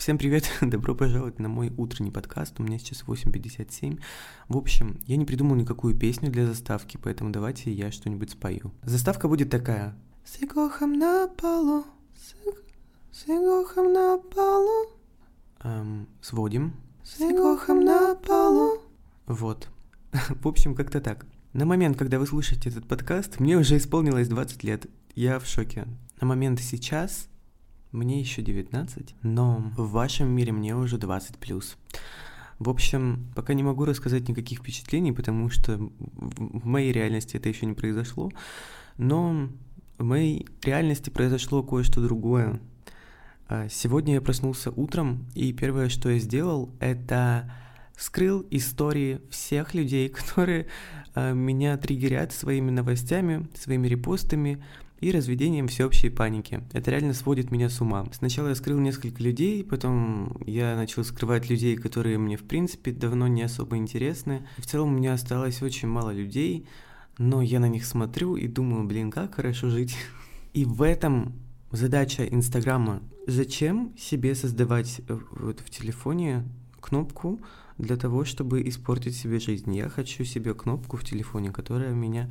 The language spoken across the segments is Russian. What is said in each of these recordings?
Всем привет, добро пожаловать на мой утренний подкаст, у меня сейчас 8.57. В общем, я не придумал никакую песню для заставки, поэтому давайте я что-нибудь спою. Заставка будет такая. С игохом на полу, с, игохом на полу. Эм, сводим. С игохом на полу. Вот. В общем, как-то так. На момент, когда вы слушаете этот подкаст, мне уже исполнилось 20 лет. Я в шоке. На момент сейчас мне еще 19, но в вашем мире мне уже 20 плюс. В общем, пока не могу рассказать никаких впечатлений, потому что в моей реальности это еще не произошло, но в моей реальности произошло кое-что другое. А, сегодня я проснулся утром, и первое, что я сделал, это скрыл истории всех людей, которые а, меня триггерят своими новостями, своими репостами, и разведением всеобщей паники. Это реально сводит меня с ума. Сначала я скрыл несколько людей, потом я начал скрывать людей, которые мне в принципе давно не особо интересны. В целом у меня осталось очень мало людей, но я на них смотрю и думаю, блин, как хорошо жить. И в этом задача Инстаграма. Зачем себе создавать вот в телефоне кнопку для того, чтобы испортить себе жизнь? Я хочу себе кнопку в телефоне, которая меня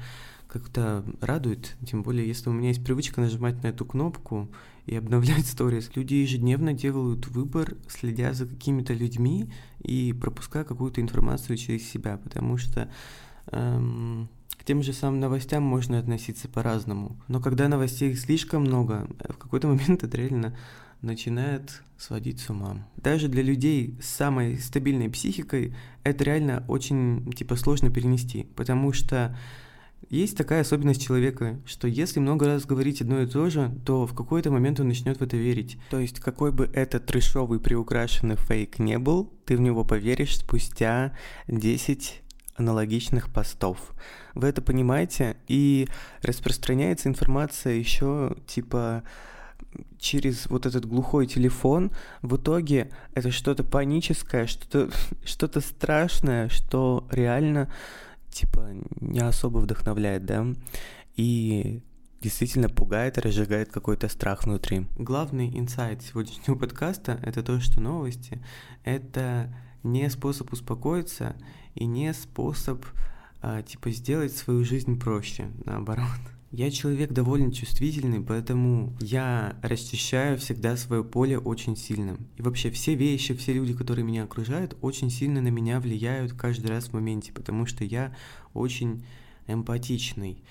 как-то радует, тем более, если у меня есть привычка нажимать на эту кнопку и обновлять сторис. Люди ежедневно делают выбор, следя за какими-то людьми и пропуская какую-то информацию через себя, потому что эм, к тем же самым новостям можно относиться по-разному. Но когда новостей слишком много, в какой-то момент это реально начинает сводить с ума. Даже для людей с самой стабильной психикой это реально очень типа сложно перенести, потому что есть такая особенность человека, что если много раз говорить одно и то же, то в какой-то момент он начнет в это верить. То есть какой бы этот трешовый приукрашенный фейк не был, ты в него поверишь спустя 10 аналогичных постов. Вы это понимаете? И распространяется информация еще типа через вот этот глухой телефон, в итоге это что-то паническое, что-то что страшное, что реально типа не особо вдохновляет, да, и действительно пугает и разжигает какой-то страх внутри. Главный инсайт сегодняшнего подкаста — это то, что новости — это не способ успокоиться и не способ, а, типа, сделать свою жизнь проще, наоборот. Я человек довольно чувствительный, поэтому я расчищаю всегда свое поле очень сильно. И вообще все вещи, все люди, которые меня окружают, очень сильно на меня влияют каждый раз в моменте, потому что я очень эмпатичный.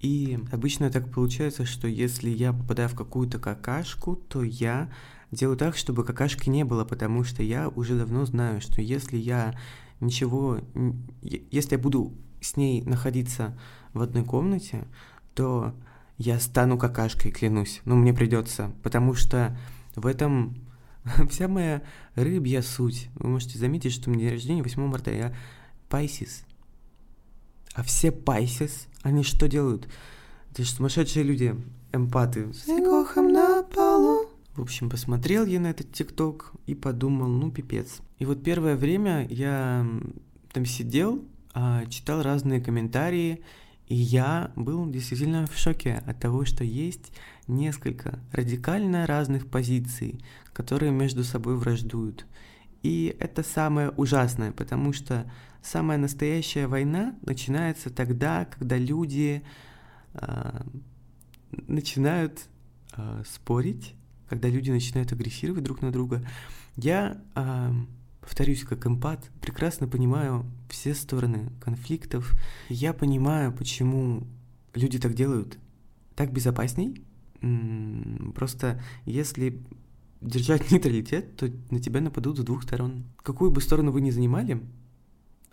И обычно так получается, что если я попадаю в какую-то какашку, то я делаю так, чтобы какашки не было, потому что я уже давно знаю, что если я ничего, если я буду с ней находиться в одной комнате, то я стану какашкой, клянусь. Ну, мне придется, потому что в этом вся моя рыбья суть. Вы можете заметить, что мне день рождения 8 марта, я Пайсис. А все Пайсис, они что делают? Это же сумасшедшие люди, эмпаты. С на полу. В общем, посмотрел я на этот ТикТок и подумал, ну, пипец. И вот первое время я там сидел, а, читал разные комментарии, и я был действительно в шоке от того, что есть несколько радикально разных позиций, которые между собой враждуют. И это самое ужасное, потому что самая настоящая война начинается тогда, когда люди э, начинают э, спорить, когда люди начинают агрессировать друг на друга. Я э, повторюсь, как эмпат, прекрасно понимаю все стороны конфликтов. Я понимаю, почему люди так делают. Так безопасней. Просто если держать нейтралитет, то на тебя нападут с двух сторон. Какую бы сторону вы ни занимали,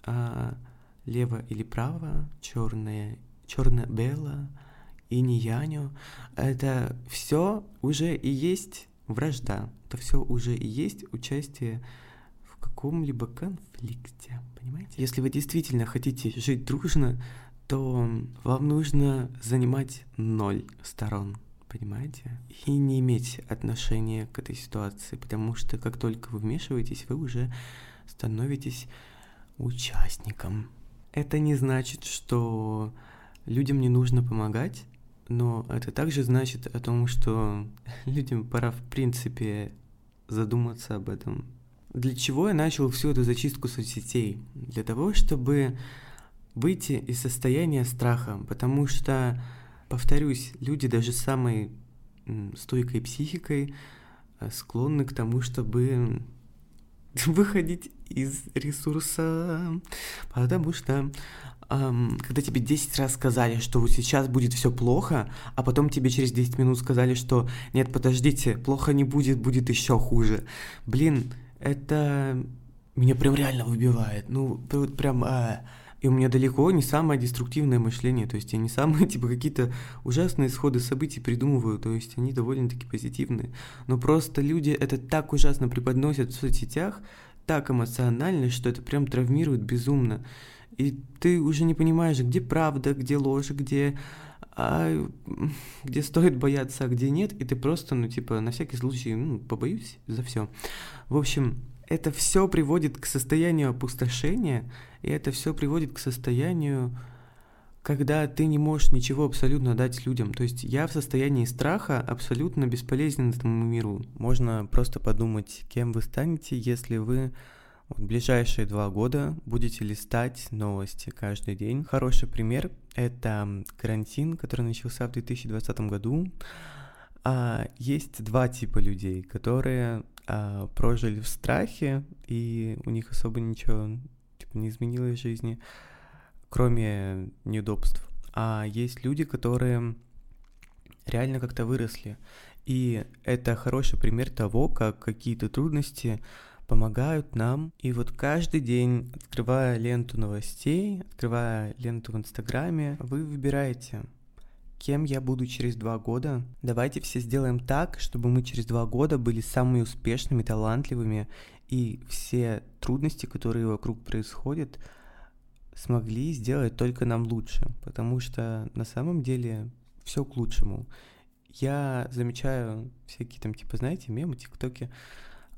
а, лево или право, черное, черно-бело, и не яню, это все уже и есть вражда, это все уже и есть участие каком-либо конфликте, понимаете? Если вы действительно хотите жить дружно, то вам нужно занимать ноль сторон, понимаете? И не иметь отношения к этой ситуации, потому что как только вы вмешиваетесь, вы уже становитесь участником. Это не значит, что людям не нужно помогать, но это также значит о том, что людям пора в принципе задуматься об этом. Для чего я начал всю эту зачистку соцсетей? Для того, чтобы выйти из состояния страха, потому что, повторюсь, люди даже с самой стойкой психикой э, склонны к тому, чтобы выходить из ресурса, потому что эм, когда тебе 10 раз сказали, что вот сейчас будет все плохо, а потом тебе через 10 минут сказали, что нет, подождите, плохо не будет, будет еще хуже. Блин, это меня прям реально выбивает. Ну, прям... А, и у меня далеко не самое деструктивное мышление, то есть я не самые, типа, какие-то ужасные исходы событий придумываю, то есть они довольно-таки позитивные. Но просто люди это так ужасно преподносят в соцсетях, так эмоционально, что это прям травмирует безумно. И ты уже не понимаешь, где правда, где ложь, где, а, где стоит бояться, а где нет, и ты просто, ну, типа, на всякий случай, ну, побоюсь за все. В общем, это все приводит к состоянию опустошения, и это все приводит к состоянию, когда ты не можешь ничего абсолютно дать людям. То есть я в состоянии страха абсолютно бесполезен этому миру. Можно просто подумать, кем вы станете, если вы в ближайшие два года будете листать новости каждый день. Хороший пример — это карантин, который начался в 2020 году. А, есть два типа людей, которые а, прожили в страхе, и у них особо ничего типа, не изменилось в жизни, кроме неудобств. А есть люди, которые реально как-то выросли. И это хороший пример того, как какие-то трудности помогают нам. И вот каждый день, открывая ленту новостей, открывая ленту в Инстаграме, вы выбираете, кем я буду через два года. Давайте все сделаем так, чтобы мы через два года были самыми успешными, талантливыми, и все трудности, которые вокруг происходят, смогли сделать только нам лучше, потому что на самом деле все к лучшему. Я замечаю всякие там, типа, знаете, мемы, тиктоки,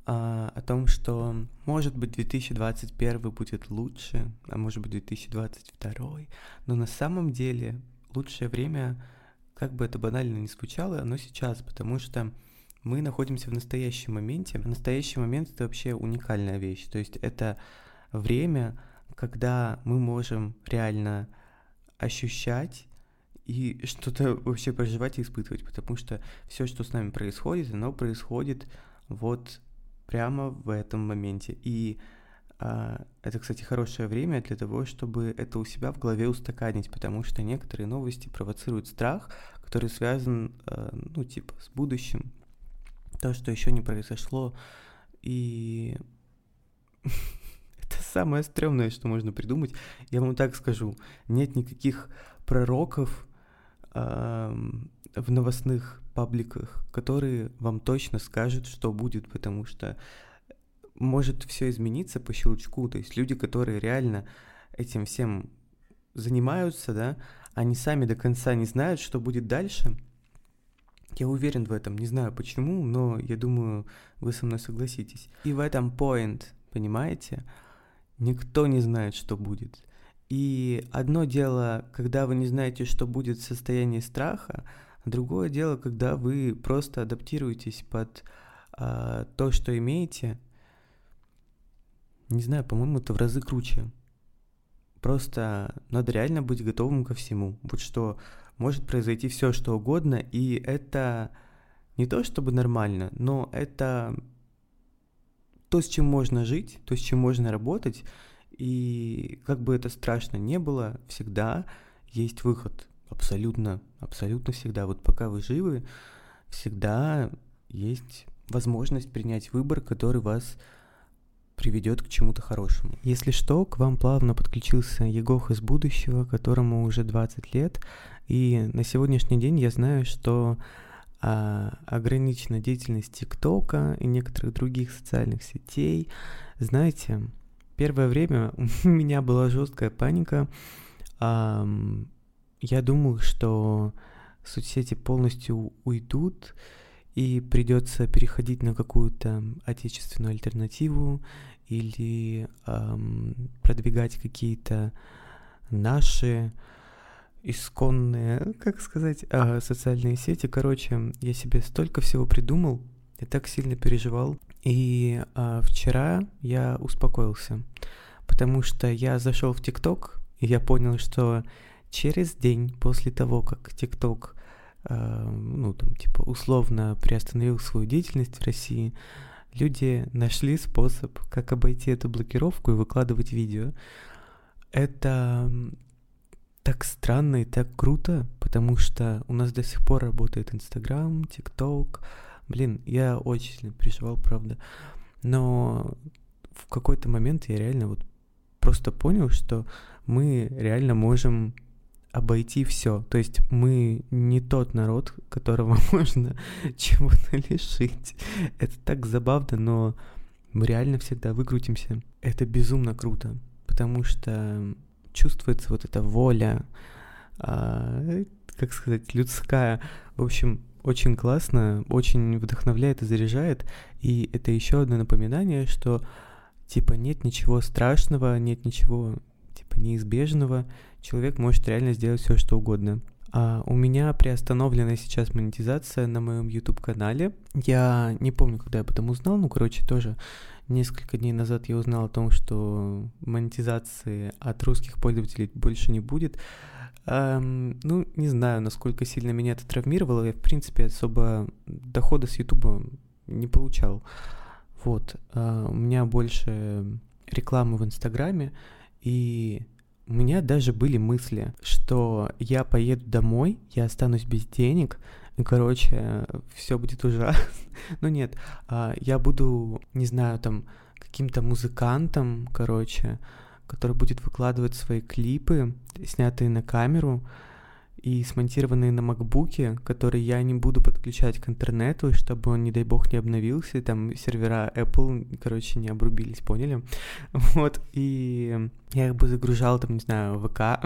а, о том, что может быть 2021 будет лучше, а может быть 2022, но на самом деле лучшее время, как бы это банально ни звучало, оно сейчас, потому что мы находимся в настоящем моменте. Настоящий момент это вообще уникальная вещь. То есть это время, когда мы можем реально ощущать и что-то вообще проживать и испытывать, потому что все, что с нами происходит, оно происходит вот прямо в этом моменте. И а, это, кстати, хорошее время для того, чтобы это у себя в голове устаканить, потому что некоторые новости провоцируют страх, который связан, а, ну, типа, с будущим, то, что еще не произошло, и это самое стрёмное, что можно придумать. Я вам так скажу, нет никаких пророков в новостных пабликах, которые вам точно скажут, что будет, потому что может все измениться по щелчку. То есть люди, которые реально этим всем занимаются, да, они сами до конца не знают, что будет дальше. Я уверен в этом, не знаю почему, но я думаю, вы со мной согласитесь. И в этом point, понимаете? Никто не знает, что будет. И одно дело, когда вы не знаете, что будет в состоянии страха, другое дело, когда вы просто адаптируетесь под а, то, что имеете, не знаю, по-моему, это в разы круче. Просто надо реально быть готовым ко всему. Вот что может произойти все, что угодно, и это не то чтобы нормально, но это то, с чем можно жить, то, с чем можно работать, и как бы это страшно не было, всегда есть выход. Абсолютно, абсолютно всегда. Вот пока вы живы, всегда есть возможность принять выбор, который вас приведет к чему-то хорошему. Если что, к вам плавно подключился Егох из будущего, которому уже 20 лет, и на сегодняшний день я знаю, что а, ограничена деятельность ТикТока и некоторых других социальных сетей. Знаете, первое время у меня была жесткая паника. А, я думал, что соцсети полностью уйдут, и придется переходить на какую-то отечественную альтернативу или эм, продвигать какие-то наши исконные, как сказать, э, социальные сети. Короче, я себе столько всего придумал, я так сильно переживал. И э, вчера я успокоился, потому что я зашел в ТикТок, и я понял, что через день после того, как ТикТок, э, ну, там, типа, условно приостановил свою деятельность в России, люди нашли способ, как обойти эту блокировку и выкладывать видео. Это так странно и так круто, потому что у нас до сих пор работает Инстаграм, ТикТок. Блин, я очень сильно переживал, правда. Но в какой-то момент я реально вот просто понял, что мы реально можем обойти все. То есть мы не тот народ, которого можно чего-то лишить. Это так забавно, но мы реально всегда выкрутимся. Это безумно круто, потому что чувствуется вот эта воля, а, как сказать, людская. В общем, очень классно, очень вдохновляет и заряжает. И это еще одно напоминание, что типа нет ничего страшного, нет ничего неизбежного. Человек может реально сделать все, что угодно. А у меня приостановлена сейчас монетизация на моем YouTube канале. Я не помню, когда я об этом узнал, ну, короче, тоже Несколько дней назад я узнал о том, что монетизации от русских пользователей больше не будет. Эм, ну, не знаю, насколько сильно меня это травмировало. Я, в принципе, особо дохода с Ютуба не получал. Вот. Э, у меня больше рекламы в Инстаграме, и у меня даже были мысли, что я поеду домой, я останусь без денег, короче, все будет ужасно. ну нет, а, я буду, не знаю, там, каким-то музыкантом, короче, который будет выкладывать свои клипы, снятые на камеру и смонтированные на макбуке, которые я не буду подключать к интернету, чтобы он, не дай бог, не обновился, и там сервера Apple, короче, не обрубились, поняли? Вот, и я их бы загружал, там, не знаю, ВК,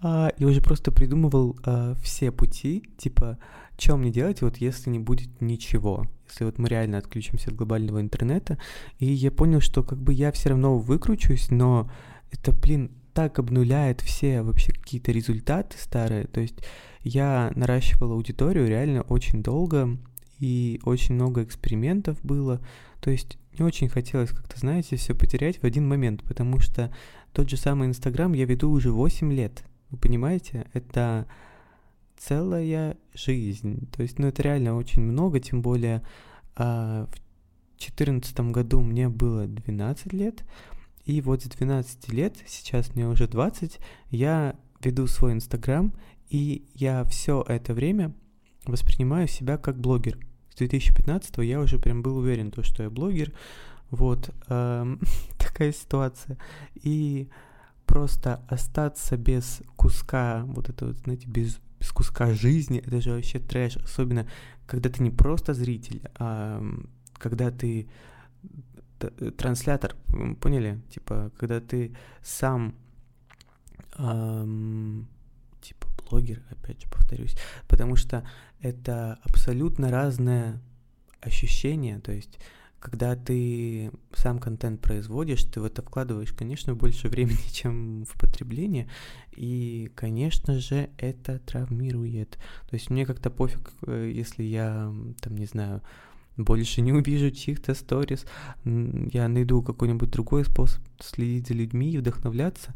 а, я уже просто придумывал а, все пути, типа, что мне делать, вот если не будет ничего, если вот мы реально отключимся от глобального интернета, и я понял, что как бы я все равно выкручусь, но это, блин, так обнуляет все вообще какие-то результаты старые, то есть я наращивал аудиторию реально очень долго, и очень много экспериментов было, то есть не очень хотелось как-то, знаете, все потерять в один момент, потому что тот же самый Инстаграм я веду уже 8 лет. Вы понимаете? Это целая жизнь. То есть, ну, это реально очень много, тем более а, в 2014 году мне было 12 лет, и вот с 12 лет, сейчас мне уже 20, я веду свой Инстаграм, и я все это время воспринимаю себя как блогер. С 2015 я уже прям был уверен, то, что я блогер, вот эм, такая ситуация. И просто остаться без куска, вот это вот, знаете, без, без куска жизни, это же вообще трэш. Особенно, когда ты не просто зритель, а когда ты транслятор, поняли? Типа, когда ты сам эм, типа блогер, опять же повторюсь, потому что это абсолютно разное ощущение, то есть когда ты сам контент производишь, ты в это вкладываешь, конечно, больше времени, чем в потребление, и, конечно же, это травмирует. То есть мне как-то пофиг, э, если я, там, не знаю, больше не увижу чьих-то сторис, я найду какой-нибудь другой способ следить за людьми и вдохновляться.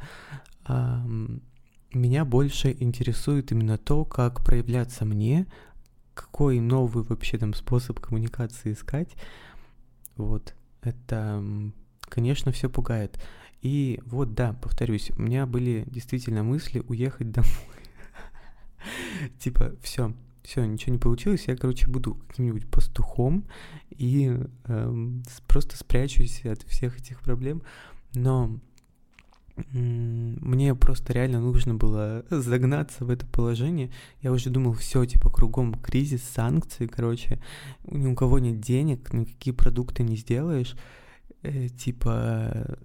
Меня больше интересует именно то, как проявляться мне, какой новый вообще там способ коммуникации искать, вот, это, конечно, все пугает. И вот, да, повторюсь, у меня были действительно мысли уехать домой. Типа, все, все, ничего не получилось, я, короче, буду каким-нибудь пастухом и эм, просто спрячусь от всех этих проблем. Но мне просто реально нужно было загнаться в это положение. Я уже думал, все, типа, кругом кризис, санкции, короче, ни у кого нет денег, никакие продукты не сделаешь, э, типа,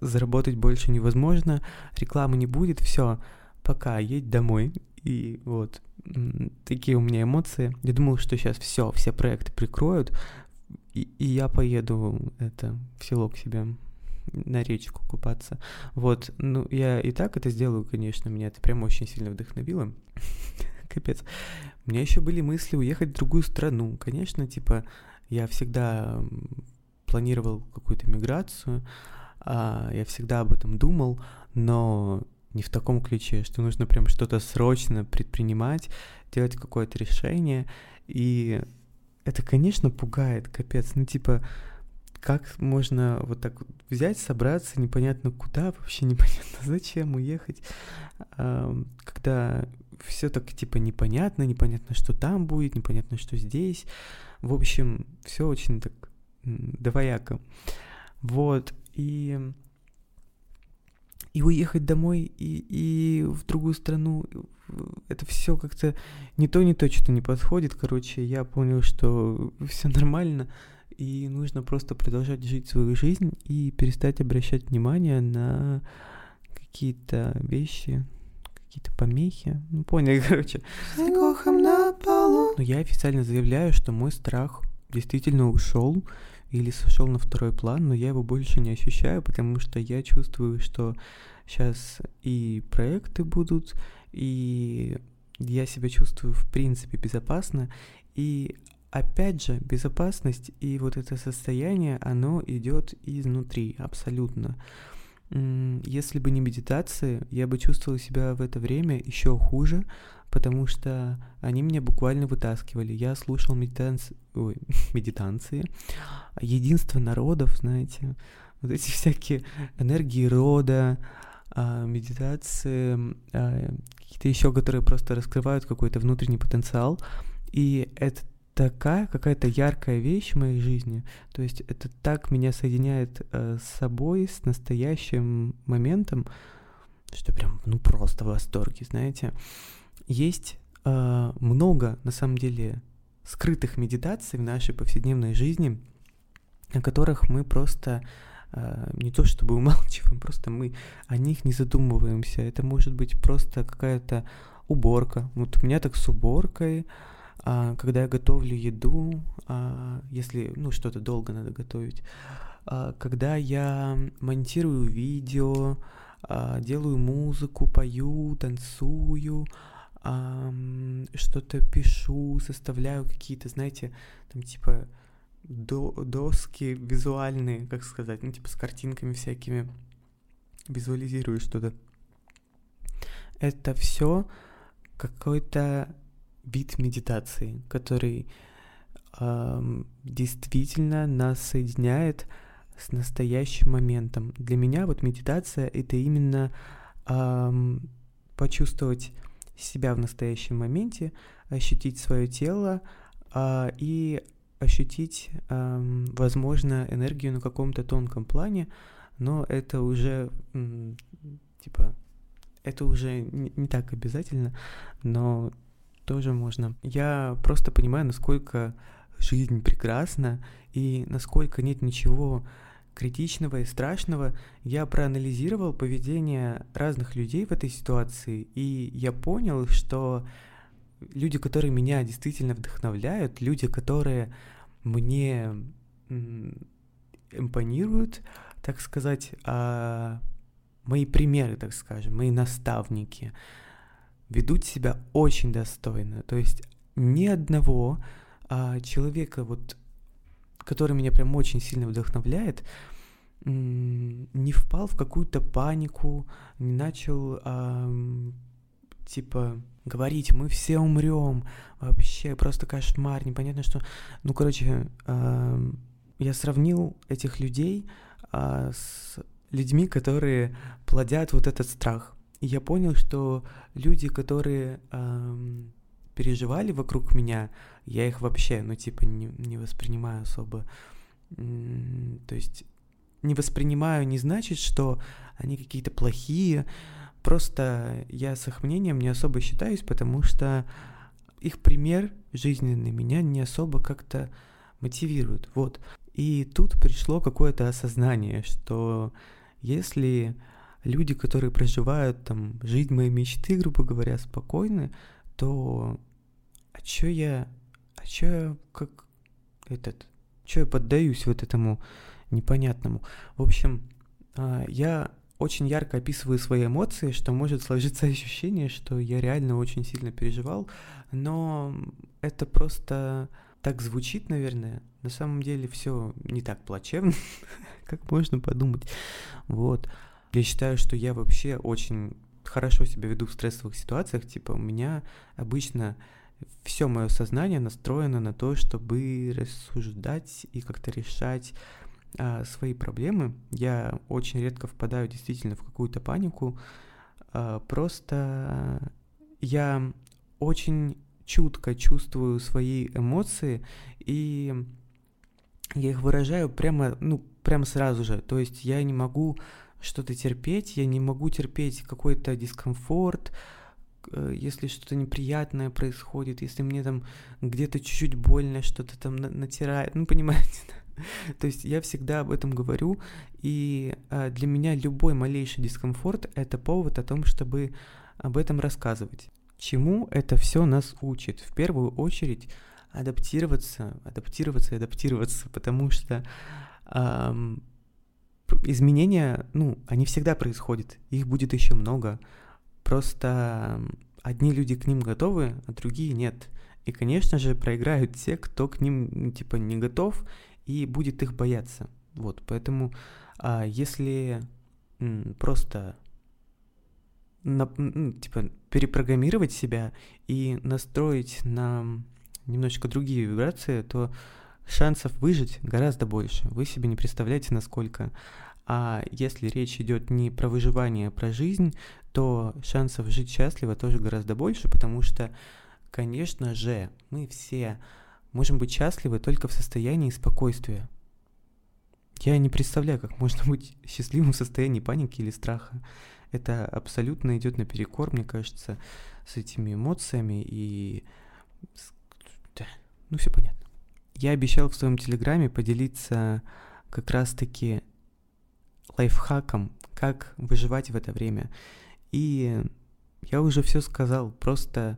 заработать больше невозможно, рекламы не будет, все, пока, едь домой. И вот такие у меня эмоции. Я думал, что сейчас все, все проекты прикроют, и, и я поеду это в село к себе на речку купаться. Вот, ну, я и так это сделаю, конечно, меня это прям очень сильно вдохновило. Капец. У меня еще были мысли уехать в другую страну. Конечно, типа, я всегда планировал какую-то миграцию, а, я всегда об этом думал, но не в таком ключе, что нужно прям что-то срочно предпринимать, делать какое-то решение, и это, конечно, пугает, капец, ну типа, как можно вот так вот взять, собраться, непонятно куда, вообще непонятно зачем уехать, когда все так типа непонятно, непонятно, что там будет, непонятно, что здесь. В общем, все очень так двояко. Вот, и и уехать домой и, и в другую страну, это все как-то не то, не то, что не подходит. Короче, я понял, что все нормально, и нужно просто продолжать жить свою жизнь и перестать обращать внимание на какие-то вещи, какие-то помехи. Ну, поняли, короче. Но я официально заявляю, что мой страх действительно ушел или сошел на второй план, но я его больше не ощущаю, потому что я чувствую, что сейчас и проекты будут, и я себя чувствую в принципе безопасно, и опять же, безопасность и вот это состояние, оно идет изнутри, абсолютно. Если бы не медитации, я бы чувствовал себя в это время еще хуже, потому что они меня буквально вытаскивали. Я слушал медитанci... Ой, медитации, единство народов, знаете, вот эти всякие энергии рода, а, медитации, а, какие-то еще, которые просто раскрывают какой-то внутренний потенциал. И это такая какая-то яркая вещь в моей жизни. То есть это так меня соединяет э, с собой, с настоящим моментом, что прям, ну просто в восторге, знаете. Есть э, много, на самом деле, скрытых медитаций в нашей повседневной жизни, о которых мы просто э, не то чтобы умалчиваем, просто мы о них не задумываемся. Это может быть просто какая-то уборка. Вот у меня так с уборкой, а, когда я готовлю еду, а, если ну, что-то долго надо готовить, а, когда я монтирую видео, делаю музыку, пою, танцую, что-то пишу, составляю какие-то, знаете, там типа до, доски визуальные, как сказать, ну типа с картинками всякими, визуализирую что-то. Это все какой-то вид медитации, который э, действительно нас соединяет с настоящим моментом. Для меня вот медитация это именно э, почувствовать себя в настоящем моменте, ощутить свое тело э, и ощутить, э, возможно, энергию на каком-то тонком плане, но это уже э, типа это уже не, не так обязательно, но тоже можно. Я просто понимаю, насколько жизнь прекрасна и насколько нет ничего критичного и страшного. Я проанализировал поведение разных людей в этой ситуации, и я понял, что люди, которые меня действительно вдохновляют, люди, которые мне импонируют, так сказать, а мои примеры, так скажем, мои наставники — ведут себя очень достойно. То есть ни одного а, человека, вот, который меня прям очень сильно вдохновляет, не впал в какую-то панику, не начал а, типа говорить, мы все умрем, вообще просто кошмар, непонятно что. Ну, короче, э, я сравнил этих людей э, с людьми, которые плодят вот этот страх. Я понял, что люди, которые эм, переживали вокруг меня, я их вообще, ну, типа, не, не воспринимаю особо. То есть не воспринимаю не значит, что они какие-то плохие, просто я с их мнением не особо считаюсь, потому что их пример жизненный меня не особо как-то мотивирует. Вот. И тут пришло какое-то осознание, что если люди, которые проживают там жизнь моей мечты, грубо говоря, спокойно, то а чё я, а чё я как этот, чё я поддаюсь вот этому непонятному. В общем, а, я очень ярко описываю свои эмоции, что может сложиться ощущение, что я реально очень сильно переживал, но это просто так звучит, наверное. На самом деле все не так плачевно, как можно подумать. Вот. Я считаю, что я вообще очень хорошо себя веду в стрессовых ситуациях. Типа у меня обычно все мое сознание настроено на то, чтобы рассуждать и как-то решать а, свои проблемы. Я очень редко впадаю действительно в какую-то панику. А, просто я очень чутко чувствую свои эмоции, и я их выражаю прямо, ну, прямо сразу же. То есть я не могу что-то терпеть, я не могу терпеть какой-то дискомфорт, э, если что-то неприятное происходит, если мне там где-то чуть-чуть больно, что-то там натирает, ну, понимаете, То есть я всегда об этом говорю, и а, для меня любой малейший дискомфорт — это повод о том, чтобы об этом рассказывать. Чему это все нас учит? В первую очередь адаптироваться, адаптироваться и адаптироваться, потому что эм, изменения, ну, они всегда происходят, их будет еще много. Просто одни люди к ним готовы, а другие нет. И, конечно же, проиграют те, кто к ним, типа, не готов и будет их бояться. Вот, поэтому а, если просто на, типа перепрограммировать себя и настроить на немножечко другие вибрации, то шансов выжить гораздо больше. Вы себе не представляете, насколько. А если речь идет не про выживание, а про жизнь, то шансов жить счастливо тоже гораздо больше, потому что, конечно же, мы все можем быть счастливы только в состоянии спокойствия. Я не представляю, как можно быть счастливым в состоянии паники или страха. Это абсолютно идет наперекор, мне кажется, с этими эмоциями и... Ну все понятно. Я обещал в своем телеграме поделиться как раз-таки лайфхаком, как выживать в это время. И я уже все сказал, просто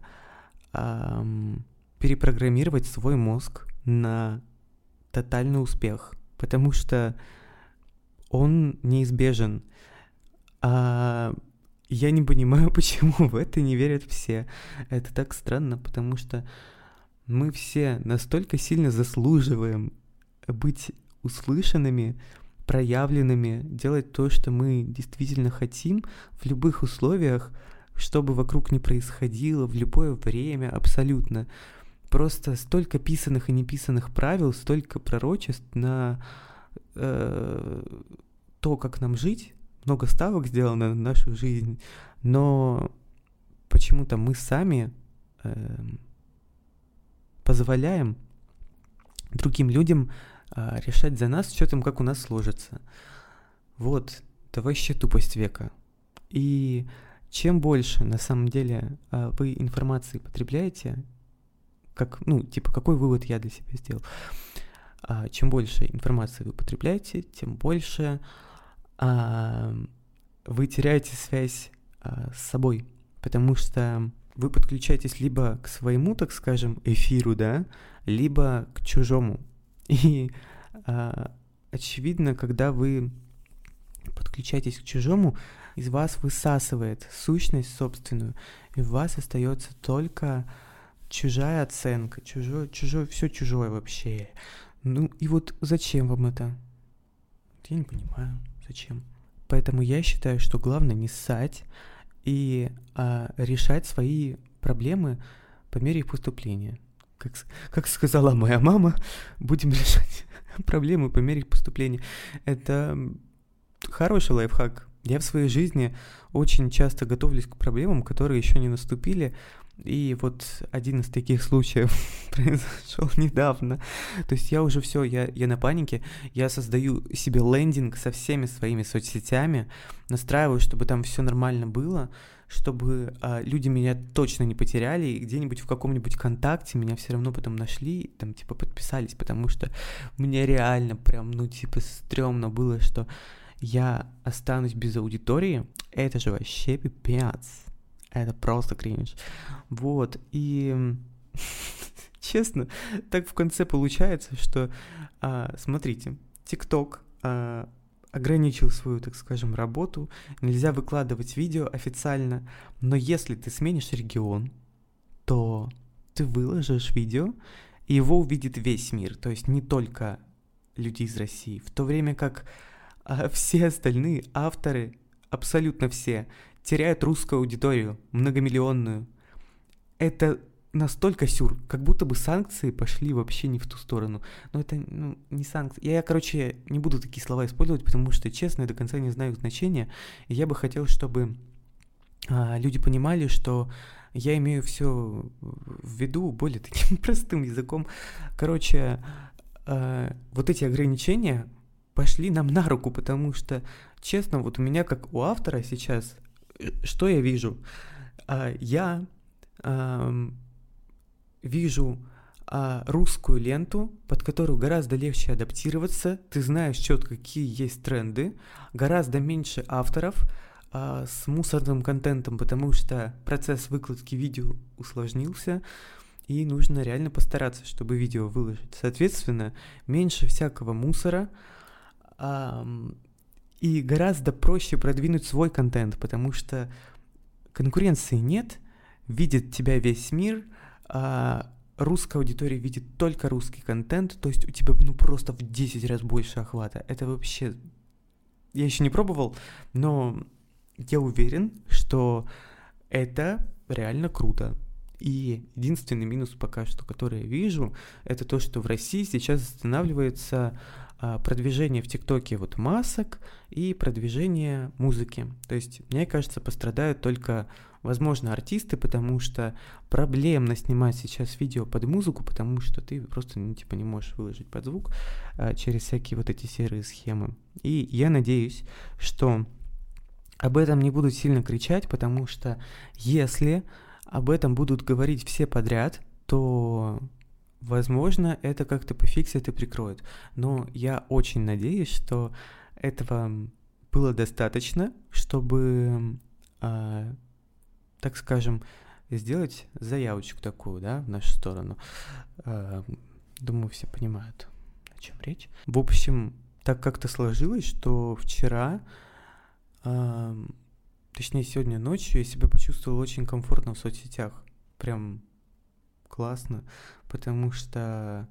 эм, перепрограммировать свой мозг на тотальный успех, потому что он неизбежен. А я не понимаю, почему в это не верят все. Это так странно, потому что мы все настолько сильно заслуживаем быть услышанными, проявленными, делать то, что мы действительно хотим в любых условиях, что бы вокруг ни происходило, в любое время, абсолютно. Просто столько писанных и неписанных правил, столько пророчеств на э, то, как нам жить, много ставок сделано на нашу жизнь, но почему-то мы сами э, позволяем другим людям э, решать за нас, что там, как у нас сложится. Вот, это вообще тупость века. И чем больше на самом деле э, вы информации потребляете, как, ну, типа, какой вывод я для себя сделал? А, чем больше информации вы потребляете, тем больше а, вы теряете связь а, с собой, потому что вы подключаетесь либо к своему, так скажем, эфиру, да, либо к чужому. И а, очевидно, когда вы подключаетесь к чужому, из вас высасывает сущность собственную, и у вас остается только чужая оценка, чужое, чужое, все чужое вообще. Ну и вот зачем вам это? Я не понимаю, зачем. Поэтому я считаю, что главное не ссать и а, решать свои проблемы по мере их поступления. Как, как сказала моя мама, будем решать проблемы по мере их поступления. Это хороший лайфхак. Я в своей жизни очень часто готовлюсь к проблемам, которые еще не наступили, и вот один из таких случаев произошел недавно. То есть я уже все, я, я на панике, я создаю себе лендинг со всеми своими соцсетями, настраиваю, чтобы там все нормально было, чтобы а, люди меня точно не потеряли, и где-нибудь в каком-нибудь контакте меня все равно потом нашли, там типа подписались, потому что мне реально прям, ну типа стрёмно было, что я останусь без аудитории, это же вообще пипец. Это просто кринж. Вот, и честно, так в конце получается, что, а, смотрите, ТикТок а, ограничил свою, так скажем, работу, нельзя выкладывать видео официально, но если ты сменишь регион, то ты выложишь видео, и его увидит весь мир, то есть не только люди из России, в то время как а, все остальные авторы, абсолютно все, теряют русскую аудиторию, многомиллионную. Это настолько сюр, как будто бы санкции пошли вообще не в ту сторону. Но это ну, не санкции. Я, короче, не буду такие слова использовать, потому что, честно, я до конца не знаю их значения. И я бы хотел, чтобы а, люди понимали, что я имею все в виду более таким простым языком. Короче, а, вот эти ограничения пошли нам на руку, потому что, честно, вот у меня, как у автора сейчас, что я вижу? А, я вижу а, русскую ленту, под которую гораздо легче адаптироваться, ты знаешь четко, какие есть тренды, гораздо меньше авторов а, с мусорным контентом, потому что процесс выкладки видео усложнился, и нужно реально постараться, чтобы видео выложить. Соответственно, меньше всякого мусора, и гораздо проще продвинуть свой контент, потому что конкуренции нет, видит тебя весь мир – а, русская аудитория видит только русский контент, то есть у тебя ну просто в 10 раз больше охвата. Это вообще... Я еще не пробовал, но я уверен, что это реально круто. И единственный минус пока что, который я вижу, это то, что в России сейчас останавливается продвижение в ТикТоке вот масок и продвижение музыки. То есть, мне кажется, пострадают только возможно, артисты, потому что проблемно снимать сейчас видео под музыку, потому что ты просто, ну, типа, не можешь выложить под звук а, через всякие вот эти серые схемы. И я надеюсь, что об этом не будут сильно кричать, потому что если об этом будут говорить все подряд, то, возможно, это как-то пофиксит и прикроет. Но я очень надеюсь, что этого было достаточно, чтобы э, так скажем, сделать заявочку такую, да, в нашу сторону. Э, думаю, все понимают, о чем речь. В общем, так как-то сложилось, что вчера, точнее сегодня ночью, я себя почувствовал очень комфортно в соцсетях. Прям классно, потому что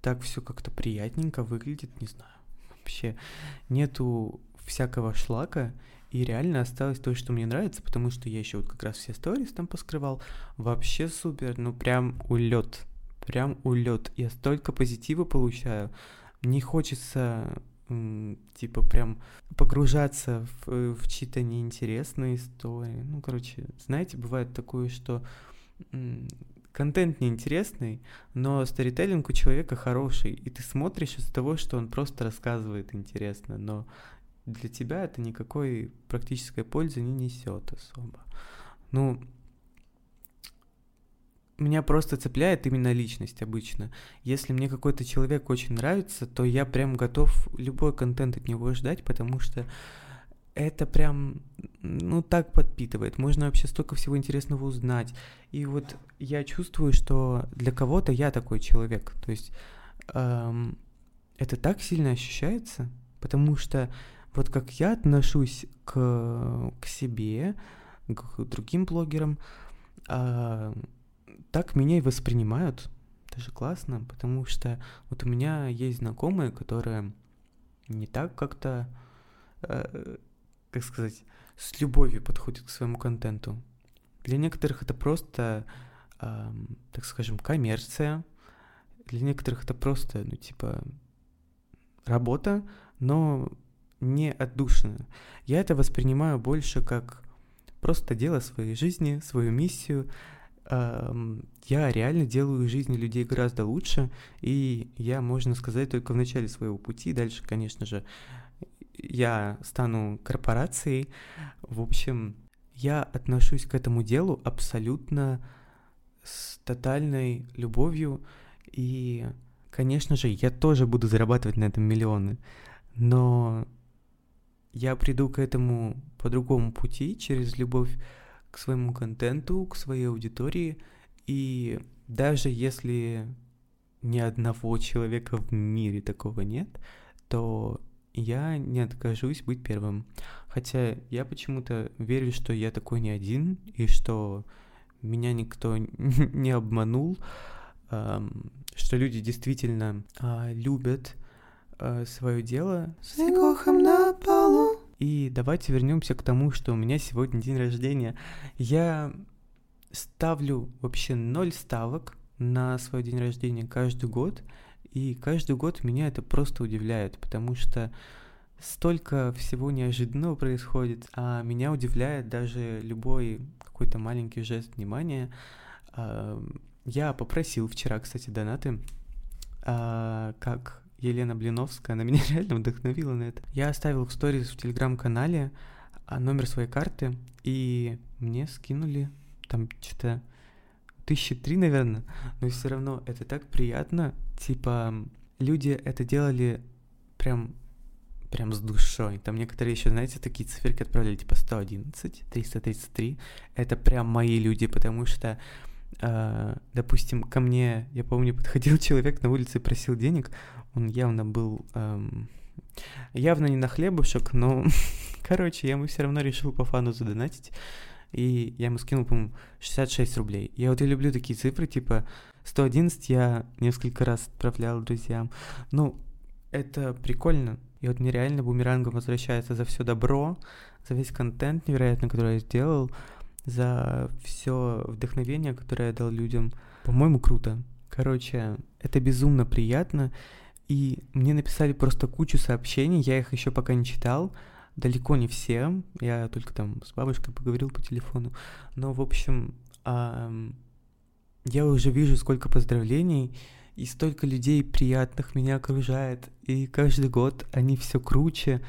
так все как-то приятненько выглядит, не знаю. Вообще нету всякого шлака, и реально осталось то, что мне нравится, потому что я еще вот как раз все сторис там поскрывал. Вообще супер, ну прям улет. Прям улет. Я столько позитива получаю. Не хочется типа прям погружаться в, в чьи-то неинтересные истории. Ну, короче, знаете, бывает такое, что контент неинтересный, но сторителлинг у человека хороший, и ты смотришь из-за того, что он просто рассказывает интересно, но для тебя это никакой практической пользы не несет особо. Ну, меня просто цепляет именно личность обычно. Если мне какой-то человек очень нравится, то я прям готов любой контент от него ждать, потому что это прям, ну, так подпитывает. Можно вообще столько всего интересного узнать. И вот я чувствую, что для кого-то я такой человек. То есть эм, это так сильно ощущается, потому что вот как я отношусь к, к себе, к другим блогерам, а, так меня и воспринимают. Это же классно, потому что вот у меня есть знакомые, которые не так как-то, э, как сказать, с любовью подходят к своему контенту. Для некоторых это просто, э, так скажем, коммерция. Для некоторых это просто, ну, типа, работа, но не отдушина. Я это воспринимаю больше как просто дело своей жизни, свою миссию. Я реально делаю жизни людей гораздо лучше, и я, можно сказать, только в начале своего пути. Дальше, конечно же, я стану корпорацией. В общем, я отношусь к этому делу абсолютно с тотальной любовью, и, конечно же, я тоже буду зарабатывать на этом миллионы. Но я приду к этому по другому пути, через любовь к своему контенту, к своей аудитории. И даже если ни одного человека в мире такого нет, то я не откажусь быть первым. Хотя я почему-то верю, что я такой не один, и что меня никто не обманул. что люди действительно а, любят а, свое дело. С на полу. И давайте вернемся к тому, что у меня сегодня день рождения. Я ставлю вообще ноль ставок на свой день рождения каждый год. И каждый год меня это просто удивляет, потому что столько всего неожиданного происходит, а меня удивляет даже любой какой-то маленький жест внимания. Я попросил вчера, кстати, донаты, а, как Елена Блиновская, она меня реально вдохновила на это. Я оставил сторис в телеграм-канале а, номер своей карты, и мне скинули там что-то тысячи три, наверное, но все равно это так приятно, типа люди это делали прям прям с душой. Там некоторые еще, знаете, такие циферки отправляли, типа 111, 333. Это прям мои люди, потому что Uh, допустим, ко мне, я помню, подходил человек на улице и просил денег, он явно был, um, явно не на хлебушек, но, короче, я ему все равно решил по фану задонатить, и я ему скинул, по-моему, 66 рублей. Я вот и люблю такие цифры, типа 111 я несколько раз отправлял друзьям. Ну, это прикольно, и вот мне реально бумерангом возвращается за все добро, за весь контент невероятно, который я сделал, за все вдохновение, которое я дал людям. По-моему, круто. Короче, это безумно приятно. И мне написали просто кучу сообщений, я их еще пока не читал, далеко не все, я только там с бабушкой поговорил по телефону. Но, в общем, я уже вижу, сколько поздравлений, и столько людей приятных меня окружает, и каждый год они все круче.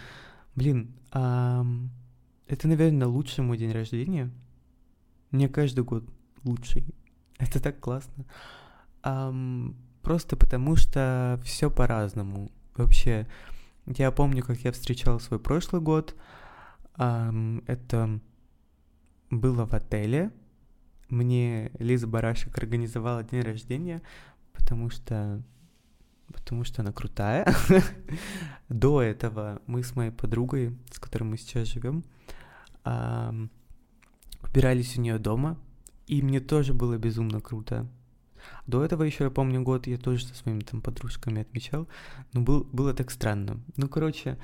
Блин, это, наверное, лучший мой день рождения, мне каждый год лучший. Это так классно. Просто потому что все по-разному. Вообще, я помню, как я встречал свой прошлый год. Это было в отеле. Мне Лиза Барашек организовала день рождения, потому что потому что она крутая. До этого мы с моей подругой, с которой мы сейчас живем, убирались у нее дома, и мне тоже было безумно круто. До этого еще, я помню, год я тоже со своими там подружками отмечал, но был, было так странно. Ну, короче,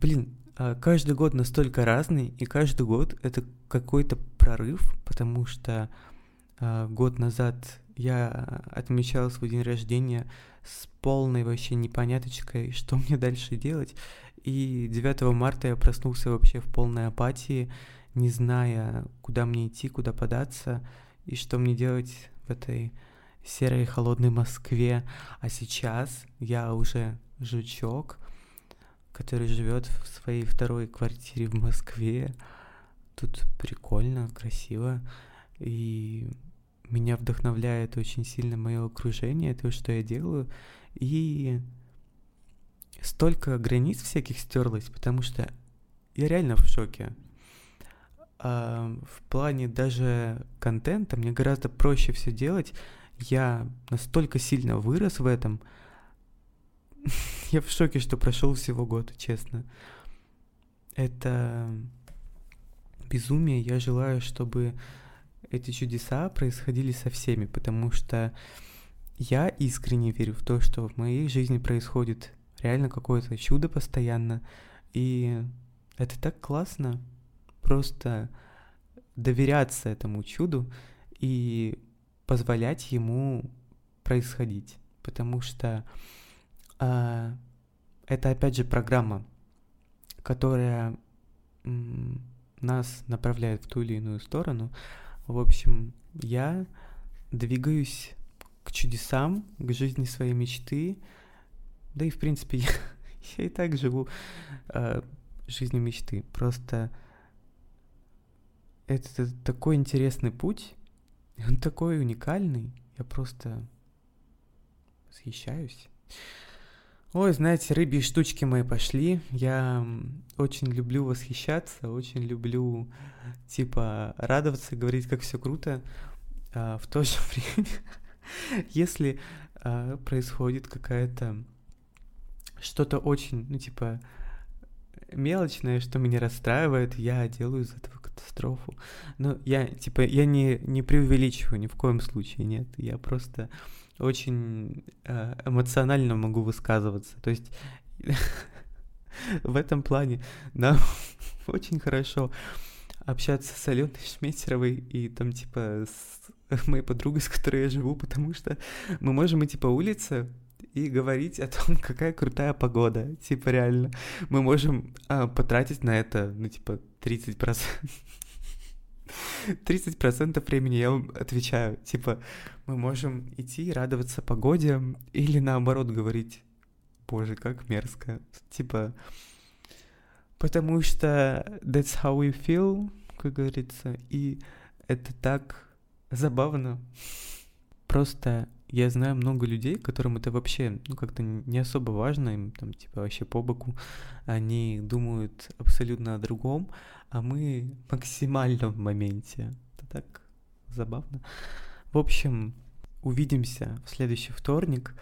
блин, а, каждый год настолько разный, и каждый год это какой-то прорыв, потому что э, год назад я отмечал свой день рождения с полной вообще непоняточкой, что мне дальше делать, и 9 марта я проснулся вообще в полной апатии, не зная, куда мне идти, куда податься и что мне делать в этой серой холодной Москве. А сейчас я уже жучок, который живет в своей второй квартире в Москве. Тут прикольно, красиво. И меня вдохновляет очень сильно мое окружение, то, что я делаю. И столько границ всяких стерлось, потому что я реально в шоке в плане даже контента мне гораздо проще все делать. Я настолько сильно вырос в этом. Я в шоке, что прошел всего год, честно. Это безумие. Я желаю, чтобы эти чудеса происходили со всеми, потому что я искренне верю в то, что в моей жизни происходит реально какое-то чудо постоянно. И это так классно просто доверяться этому чуду и позволять ему происходить. Потому что э, это опять же программа, которая м, нас направляет в ту или иную сторону. В общем, я двигаюсь к чудесам, к жизни своей мечты. Да и в принципе я, я и так живу э, жизнью мечты. Просто это такой интересный путь, он такой уникальный, я просто восхищаюсь. Ой, знаете, рыбьи штучки мои пошли. Я очень люблю восхищаться, очень люблю, типа, радоваться, говорить, как все круто. А в то же время, если а, происходит какая-то что-то очень, ну, типа, мелочное, что меня расстраивает, я делаю из этого катастрофу. Но я, типа, я не, не преувеличиваю ни в коем случае, нет. Я просто очень э, эмоционально могу высказываться. То есть в этом плане нам очень хорошо общаться с Аленой Шметеровой и там типа с моей подругой, с которой я живу, потому что мы можем идти по улице и говорить о том, какая крутая погода. Типа реально. Мы можем а, потратить на это, ну типа 30%. 30% времени я вам отвечаю. Типа, мы можем идти и радоваться погоде, или наоборот говорить, боже, как мерзко. Типа, потому что that's how we feel, как говорится, и это так забавно. Просто я знаю много людей, которым это вообще, ну, как-то не особо важно, им там, типа, вообще по боку, они думают абсолютно о другом, а мы максимально в моменте. Это так забавно. В общем, увидимся в следующий вторник.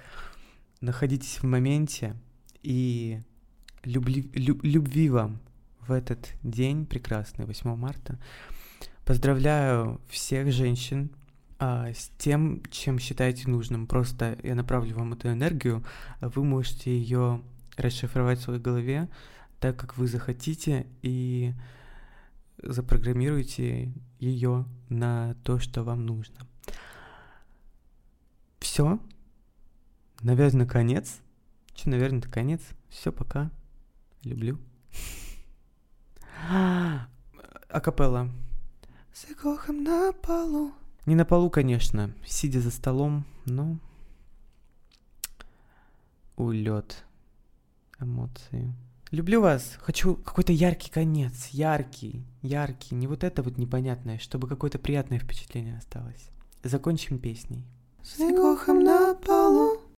Находитесь в моменте и любли, люб, любви вам в этот день прекрасный, 8 марта. Поздравляю всех женщин а, с тем, чем считаете нужным. Просто я направлю вам эту энергию, а вы можете ее расшифровать в своей голове так, как вы захотите, и запрограммируйте ее на то, что вам нужно. Все. Наверное, конец. Че, наверное, это конец. Все, пока. Люблю. Акапелла. С на полу. Не на полу, конечно, сидя за столом, но улет эмоции. Люблю вас. Хочу какой-то яркий конец. Яркий, яркий. Не вот это вот непонятное, чтобы какое-то приятное впечатление осталось. Закончим песней. С на полу